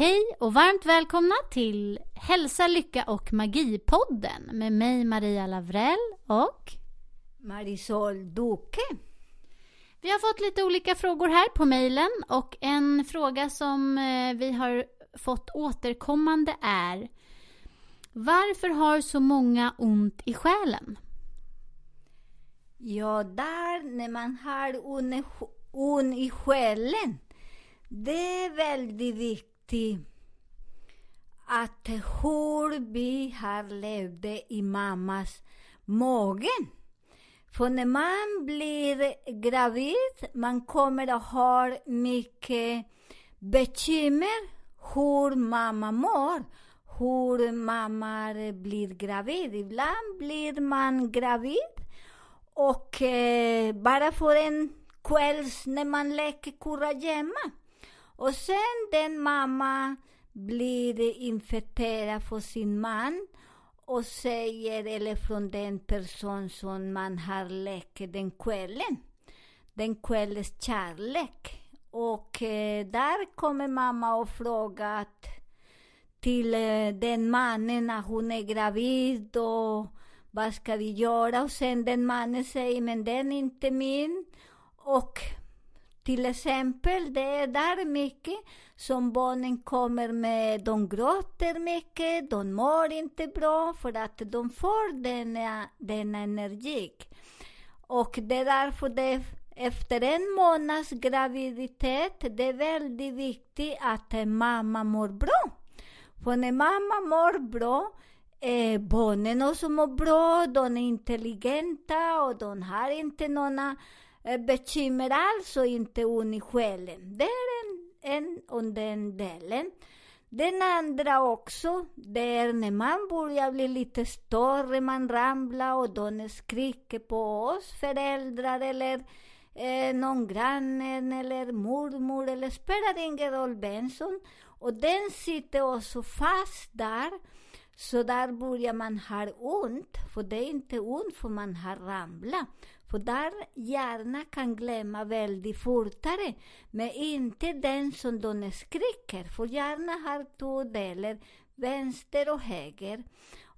Hej och varmt välkomna till Hälsa, Lycka och Magi-podden med mig Maria Lavrell och Marisol Duque. vi har fått lite olika frågor här på mejlen och en fråga som eh, vi har fått återkommande är Varför har så många ont i själen? Ja, där när man har ont, ont i själen, det är väldigt viktigt att hur vi har levt i mammas magen. För när man blir gravid, man kommer att ha mycket bekymmer hur mamma mår, hur mamma blir gravid. Ibland blir man gravid och eh, bara för en kväll, när man leker kurragömma. Och sen den mamma blir infekterad för sin man och säger, eller från den person som man har lekt den kvällen, den kvällens kärlek. Och eh, där kommer mamma och frågar till eh, den mannen när hon är gravid och vad ska vi göra? Och sen den mannen säger, men den är inte min. Och till exempel, det är där mycket som barnen kommer med, de gråter mycket, de mår inte bra för att de får denna, denna energi. Och det är därför det efter en månads graviditet, det är väldigt viktigt att mamma mår bra. För när mamma mår bra, eh, barnen också mår bra, de är intelligenta och de har inte några bekymrar bekymmer alltså inte ont i själen. Det är en, en om den delen. Den andra också, det är när man börjar bli lite större, man ramlar och de skriker på oss föräldrar eller eh, någon granne eller mormor eller spelar ingen roll vem som. Och den sitter också fast där. Så där börjar man ha ont, för det är inte ont för man har ramlat. För där hjärnan kan glömma väldigt fortare, men inte den som de skriker. För hjärnan har två delar, vänster och höger.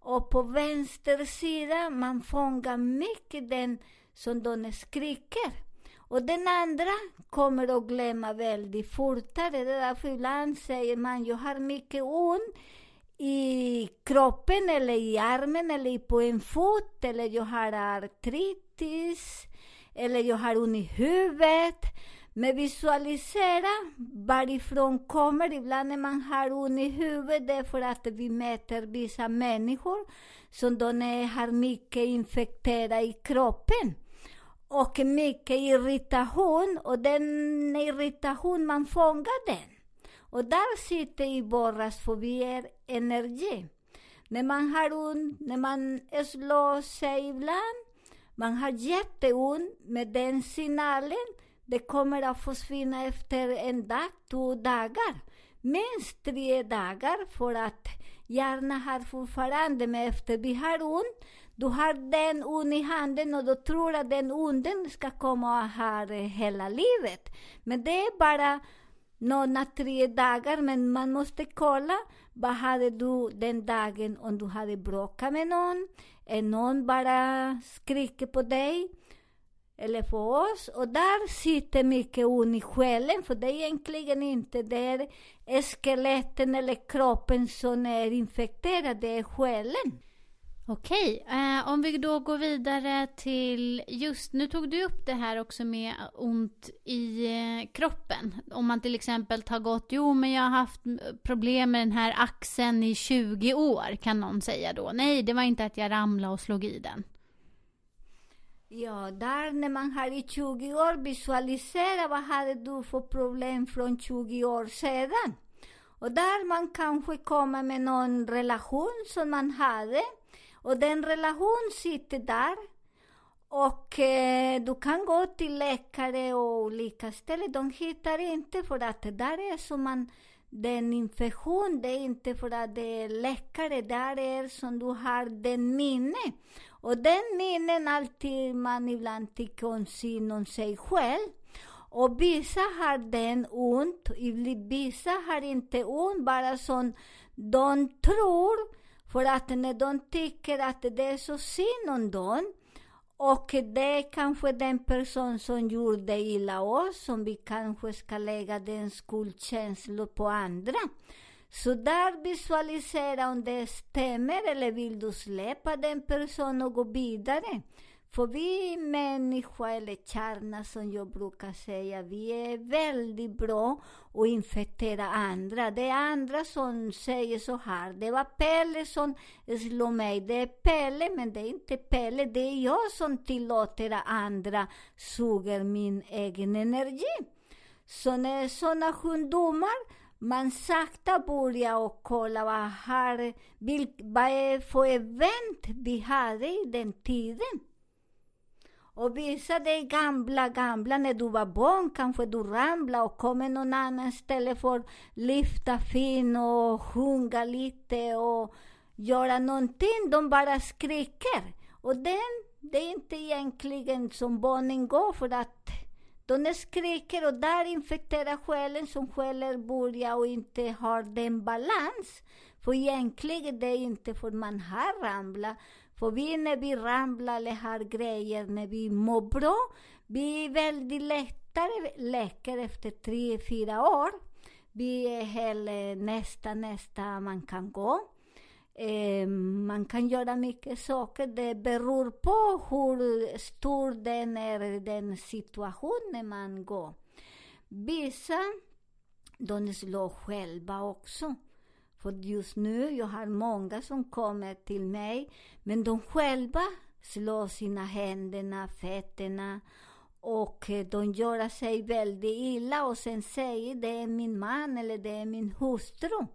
Och på vänster sida man fångar mycket den som de skriker. Och den andra kommer att glömma väldigt fortare. Det är därför ibland säger man, jag har mycket ont i kroppen eller i armen eller på en fot eller jag har artrit gratis eller jag har ont i huvudet. Men visualisera varifrån kommer, ibland när man har ont i huvudet, det är för att vi möter vissa människor som de är, har mycket infekterat i kroppen och mycket irritation och den irritation, man fångar den. Och där sitter i morse, för vi är energi. När man har ont, när man slår sig ibland, man har jätteont med den signalen, det kommer att försvinna efter en dag, två dagar. Minst tre dagar för att hjärnan har fortfarande, men efter. Vi har ont, du har den ont i handen och du tror att den onden ska komma och ha det hela livet. Men det är bara några tre dagar, men man måste kolla. Vad hade du den dagen om du hade bråkat med någon, är någon bara skriker på dig eller på oss. Och där sitter mycket ont i själen, för det är egentligen inte det är skeletten eller kroppen som är infekterad, det är själen. Okej, eh, om vi då går vidare till just, nu tog du upp det här också med ont i eh, kroppen. Om man till exempel har gått, jo men jag har haft problem med den här axeln i 20 år, kan någon säga då. Nej, det var inte att jag ramlade och slog i den. Ja, där när man har i 20 år, visualisera vad hade du för problem från 20 år sedan. Och där man kanske kommer med någon relation som man hade, och den relation sitter där. Och eh, du kan gå till läkare och olika ställen, de hittar inte för att det där är som man den infektion, det är inte för att det är läkare, där är som du har den minne. Och den minnen alltid man ibland tycker om sin om sig själv. Och vissa har den ont, vissa har inte ont, bara som de tror. För att när de tycker att det är så synd om dem, och det är kanske den person som gjorde illa oss, som vi kanske ska lägga den skuldkänslor på andra. Så där visualisera om det stämmer, eller vill du släppa den personen och gå vidare? För vi människor, eller kärna som jag brukar säga, vi är väldigt bra att infektera andra. Det är andra som säger så här, det var Pelle som slog mig. Det är Pelle, men det är inte Pelle, det är jag som tillåter att andra suger min egen energi. Så när sådana sjukdomar man sakta börjar och kolla vad, har, vad är för event vi hade i den tiden. Och visa dig gamla, gamla, när du var barn kanske du ramlade och kommer någon annan ställe för att lyfta fin och sjunga lite och göra någonting. De bara skriker. Och den, det är inte egentligen som barnen går för att de skriker och där infekterar själen som själen börjar och inte har den balans. För egentligen det är inte för man har ramlat, för vi när vi ramlar eller har grejer, när vi mår bra, vi är väldigt lättare läker efter tre, fyra år. Vi är hela eh, nästa, nästa man kan gå. Eh, man kan göra mycket saker. Det beror på hur stor den är, den situationen man går. Vissa, de slår själva också. För just nu, jag har många som kommer till mig, men de själva slår sina händer, fötterna och eh, de gör sig väldigt illa och sen säger det är min man eller det är min hustru.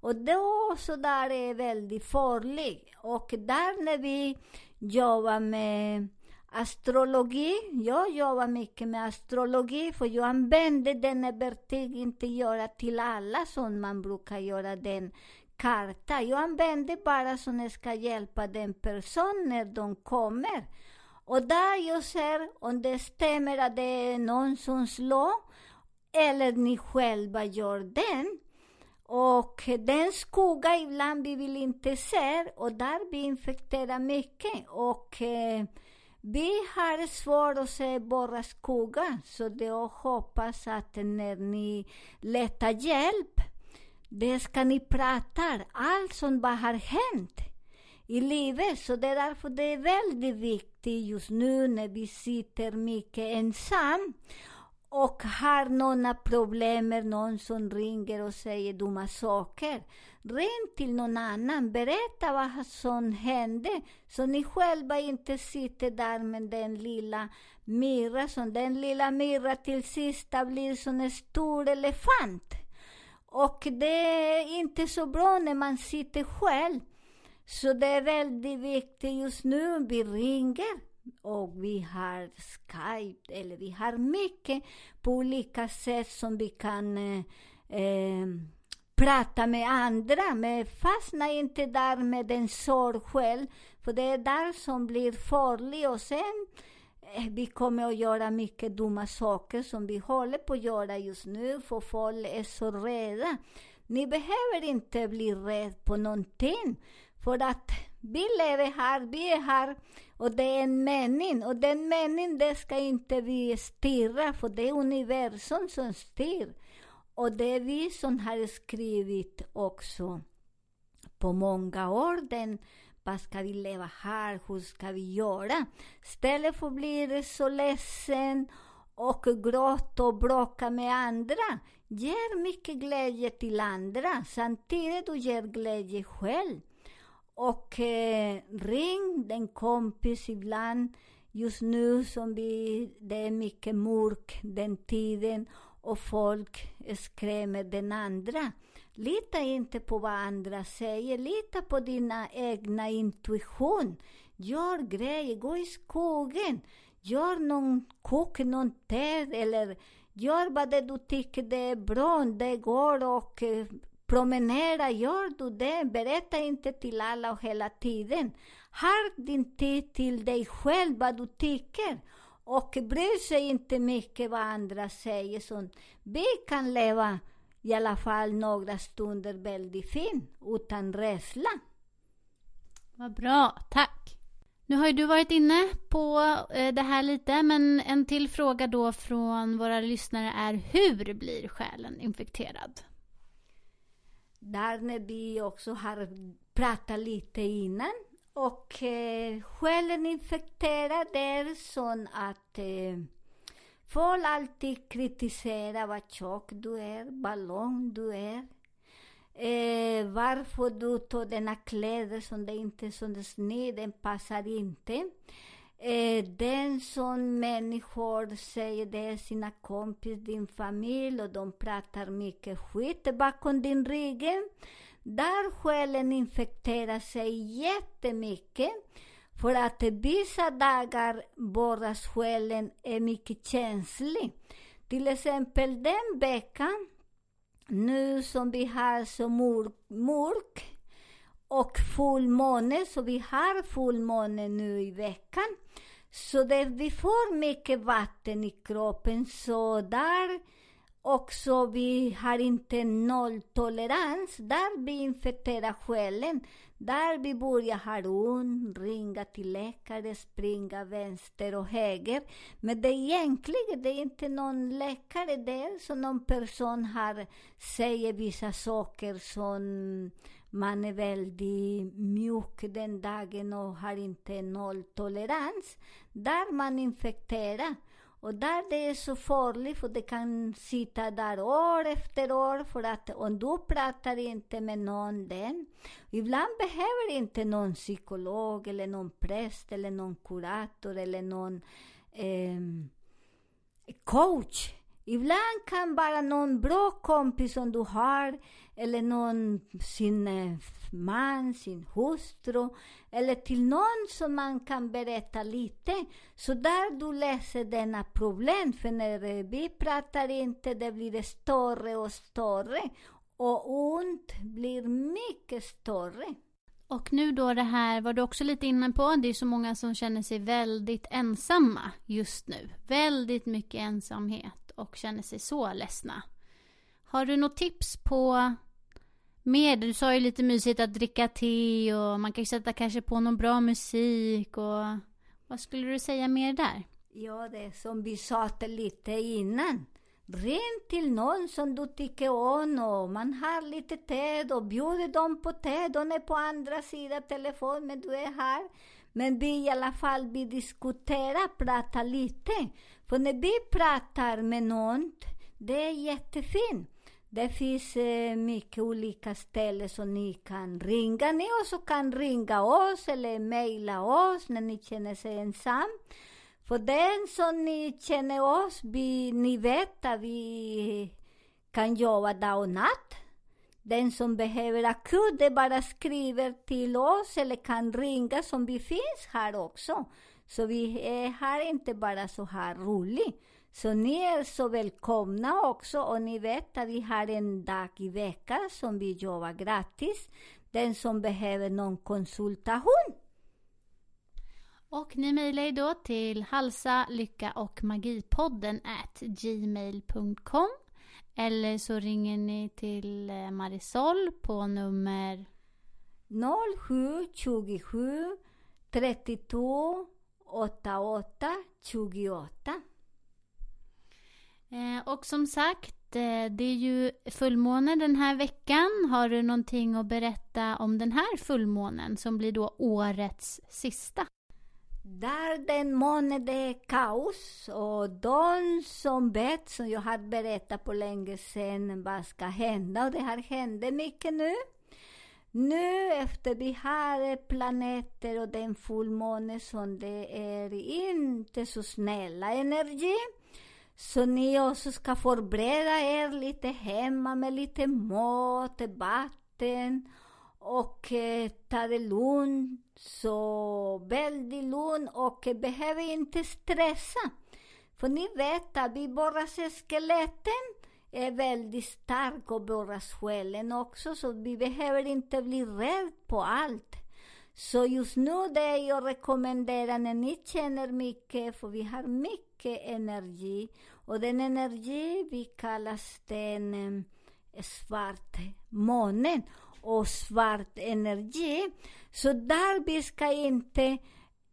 Och då så där är väldigt farligt. Och där när vi jobbar med astrologi, jag jobbar mycket med astrologi för jag använder den verktyg inte göra till alla som man brukar göra den karta. Jag använder bara som ska hjälpa den person när de kommer. Och där jag ser om det stämmer att det är någon som slår eller ni själva gör den. Och den skugga ibland vi vill inte se och där vi infekterar mycket. Och eh, vi har svårt att se våra skugga, så det jag hoppas att när ni letar hjälp, det ska ni prata allt som bara har hänt i livet. Så det är därför det är väldigt viktigt just nu när vi sitter mycket ensam och har några problem med någon som ringer och säger dumma saker, ring till någon annan, berätta vad som hände, så ni själva inte sitter där med den lilla mirra som den lilla mirra till sist blir som en stor elefant. Och det är inte så bra när man sitter själv. Så det är väldigt viktigt just nu, vi ringer och vi har Skype, eller vi har mycket på olika sätt som vi kan eh, eh, prata med andra, men fastna inte där med en sorg själv, för det är där som blir farligt och sen eh, vi kommer att göra mycket dumma saker som vi håller på att göra just nu, för folk är så rädda. Ni behöver inte bli rädda på någonting, för att vi lever här, vi är här och det är en mening. Och den meningen, det ska inte vi styra, för det är universum som styr. Och det är vi som har skrivit också på många år den vad ska vi leva här, hur ska vi göra? Istället för att bli så ledsen och gråta och bråka med andra. Ger mycket glädje till andra, samtidigt du ger glädje själv. Och eh, ring den kompis ibland. Just nu som vi, det är mycket mörk den tiden och folk skrämmer den andra. Lita inte på vad andra säger, lita på dina egna intuition. Gör grejer, gå i skogen, gör någon, kok någon te eller gör vad det du tycker det är bra, det går och eh, promenera, gör du det? Berätta inte till alla och hela tiden. Har din tid till dig själv, vad du tycker. Och bry sig inte mycket vad andra säger. Så vi kan leva i alla fall några stunder väldigt fint, utan rädsla. Vad bra, tack. Nu har ju du varit inne på eh, det här lite, men en till fråga då från våra lyssnare är hur blir själen infekterad? Där när vi också har pratat lite innan. Och eh, själen infekterad är sån att eh, folk alltid kritiserar vad tjock du är, vad lång du är. Eh, varför du tar dina kläder som det inte är som sned, den passar inte. Eh, den som människor säger det är sina kompis, din familj och de pratar mycket skit bakom din rygg. Där själen infekterar sig jättemycket. För att vissa dagar borras själen är mycket känslig. Till exempel den veckan, nu som vi har så mörk, mörk och fullmåne, så vi har fullmåne nu i veckan. Så det, vi får mycket vatten i kroppen, så där också vi har inte nolltolerans. Där vi infekterar själen. Där vi börjar ha ont, ringa till läkare, springa vänster och höger. Men det är egentligen det är inte någon läkare där, så någon person har, säger vissa saker som man är väldigt mjuk den dagen och har inte nolltolerans. Där man infekterar. Och där det är så farligt, för det kan sitta där år efter år, för att om du pratar inte med någon den, ibland behöver inte någon psykolog eller någon präst eller någon kurator eller någon eh, coach. Ibland kan bara någon bra kompis som du har, eller någon, sin eh, man, sin hustru, eller till någon som man kan berätta lite. Så där du läser denna problem, för när eh, vi pratar inte, det blir större och större. Och ont blir mycket större. Och nu då det här var du också lite inne på, det är så många som känner sig väldigt ensamma just nu. Väldigt mycket ensamhet och känner sig så ledsna. Har du något tips på mer? Du sa ju lite mysigt att dricka te och man kan ju sätta kanske på någon bra musik och vad skulle du säga mer där? Ja, det är som vi sa lite innan. Ring till någon som du tycker om och man har lite te och bjuder dem på te. De är på andra sidan telefonen, men du är här. Men vi i alla fall, vi diskuterar, pratar lite. För när vi pratar med någon, det är jättefint. Det finns eh, mycket olika ställen som ni kan ringa. Ni också kan ringa oss eller mejla oss när ni känner sig ensam. För den som ni känner oss, vi, ni vet att vi kan jobba dag och natt. Den som behöver akut, det bara skriver till oss eller kan ringa som vi finns här också. Så vi är här inte bara så här roligt. Så ni är så välkomna också och ni vet att vi har en dag i veckan som vi jobbar gratis. Den som behöver någon konsultation. Och ni mejlar ju då till halsa, lycka och magipodden at gmail.com eller så ringer ni till eh, Marisol på nummer 0727 32 88 28. Eh, och som sagt, eh, det är ju fullmåne den här veckan. Har du någonting att berätta om den här fullmånen som blir då årets sista? Där den månen det är kaos och de som vet, som jag har berättat på länge sedan, vad ska hända och det har hänt mycket nu. Nu efter vi har planeter och den fullmåne som det är inte så snälla energi. Så ni också ska förbereda er lite hemma med lite mat, vatten och eh, ta det lugnt. Så väldigt lugnt och eh, behöver inte stressa. För ni vet att vi bara ser skeletten är väldigt stark och bara själen också, så vi behöver inte bli rädda på allt. Så just nu det jag rekommenderar när ni känner mycket, för vi har mycket energi, och den energi vi kallas den eh, svart månen och svart energi. Så där vi ska inte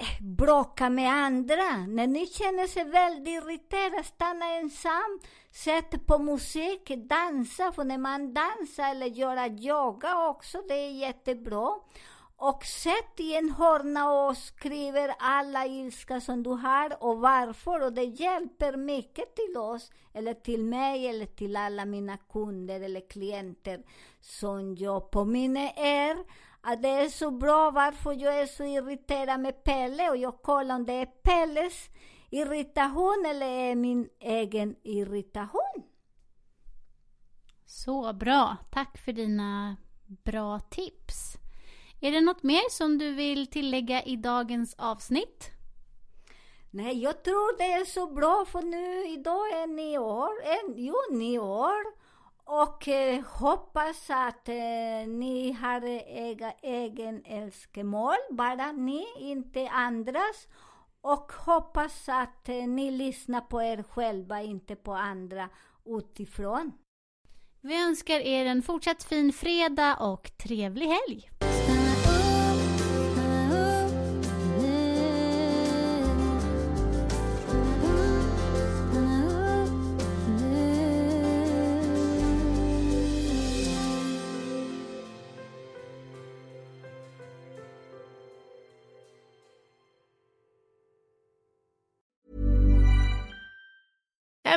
Eh, bråka med andra. När ni känner sig väldigt irriterade, stanna ensam. Sätt på musik, dansa. För när man dansar eller gör yoga också, det är jättebra. Och sätt i en hörna och skriver alla ilska som du har och varför. Och det hjälper mycket till oss, eller till mig, eller till alla mina kunder eller klienter. Som jag påminner er att det är så bra varför jag är så irriterad med Pelle. Och jag kollar om det är Pelles irritation eller är min egen irritation. Så bra. Tack för dina bra tips. Är det något mer som du vill tillägga i dagens avsnitt? Nej, jag tror det är så bra för nu, idag är nyår, en, jo, nyår. Och eh, hoppas att eh, ni har ega, egen önskemål, bara ni, inte andras. Och hoppas att eh, ni lyssnar på er själva, inte på andra utifrån. Vi önskar er en fortsatt fin fredag och trevlig helg.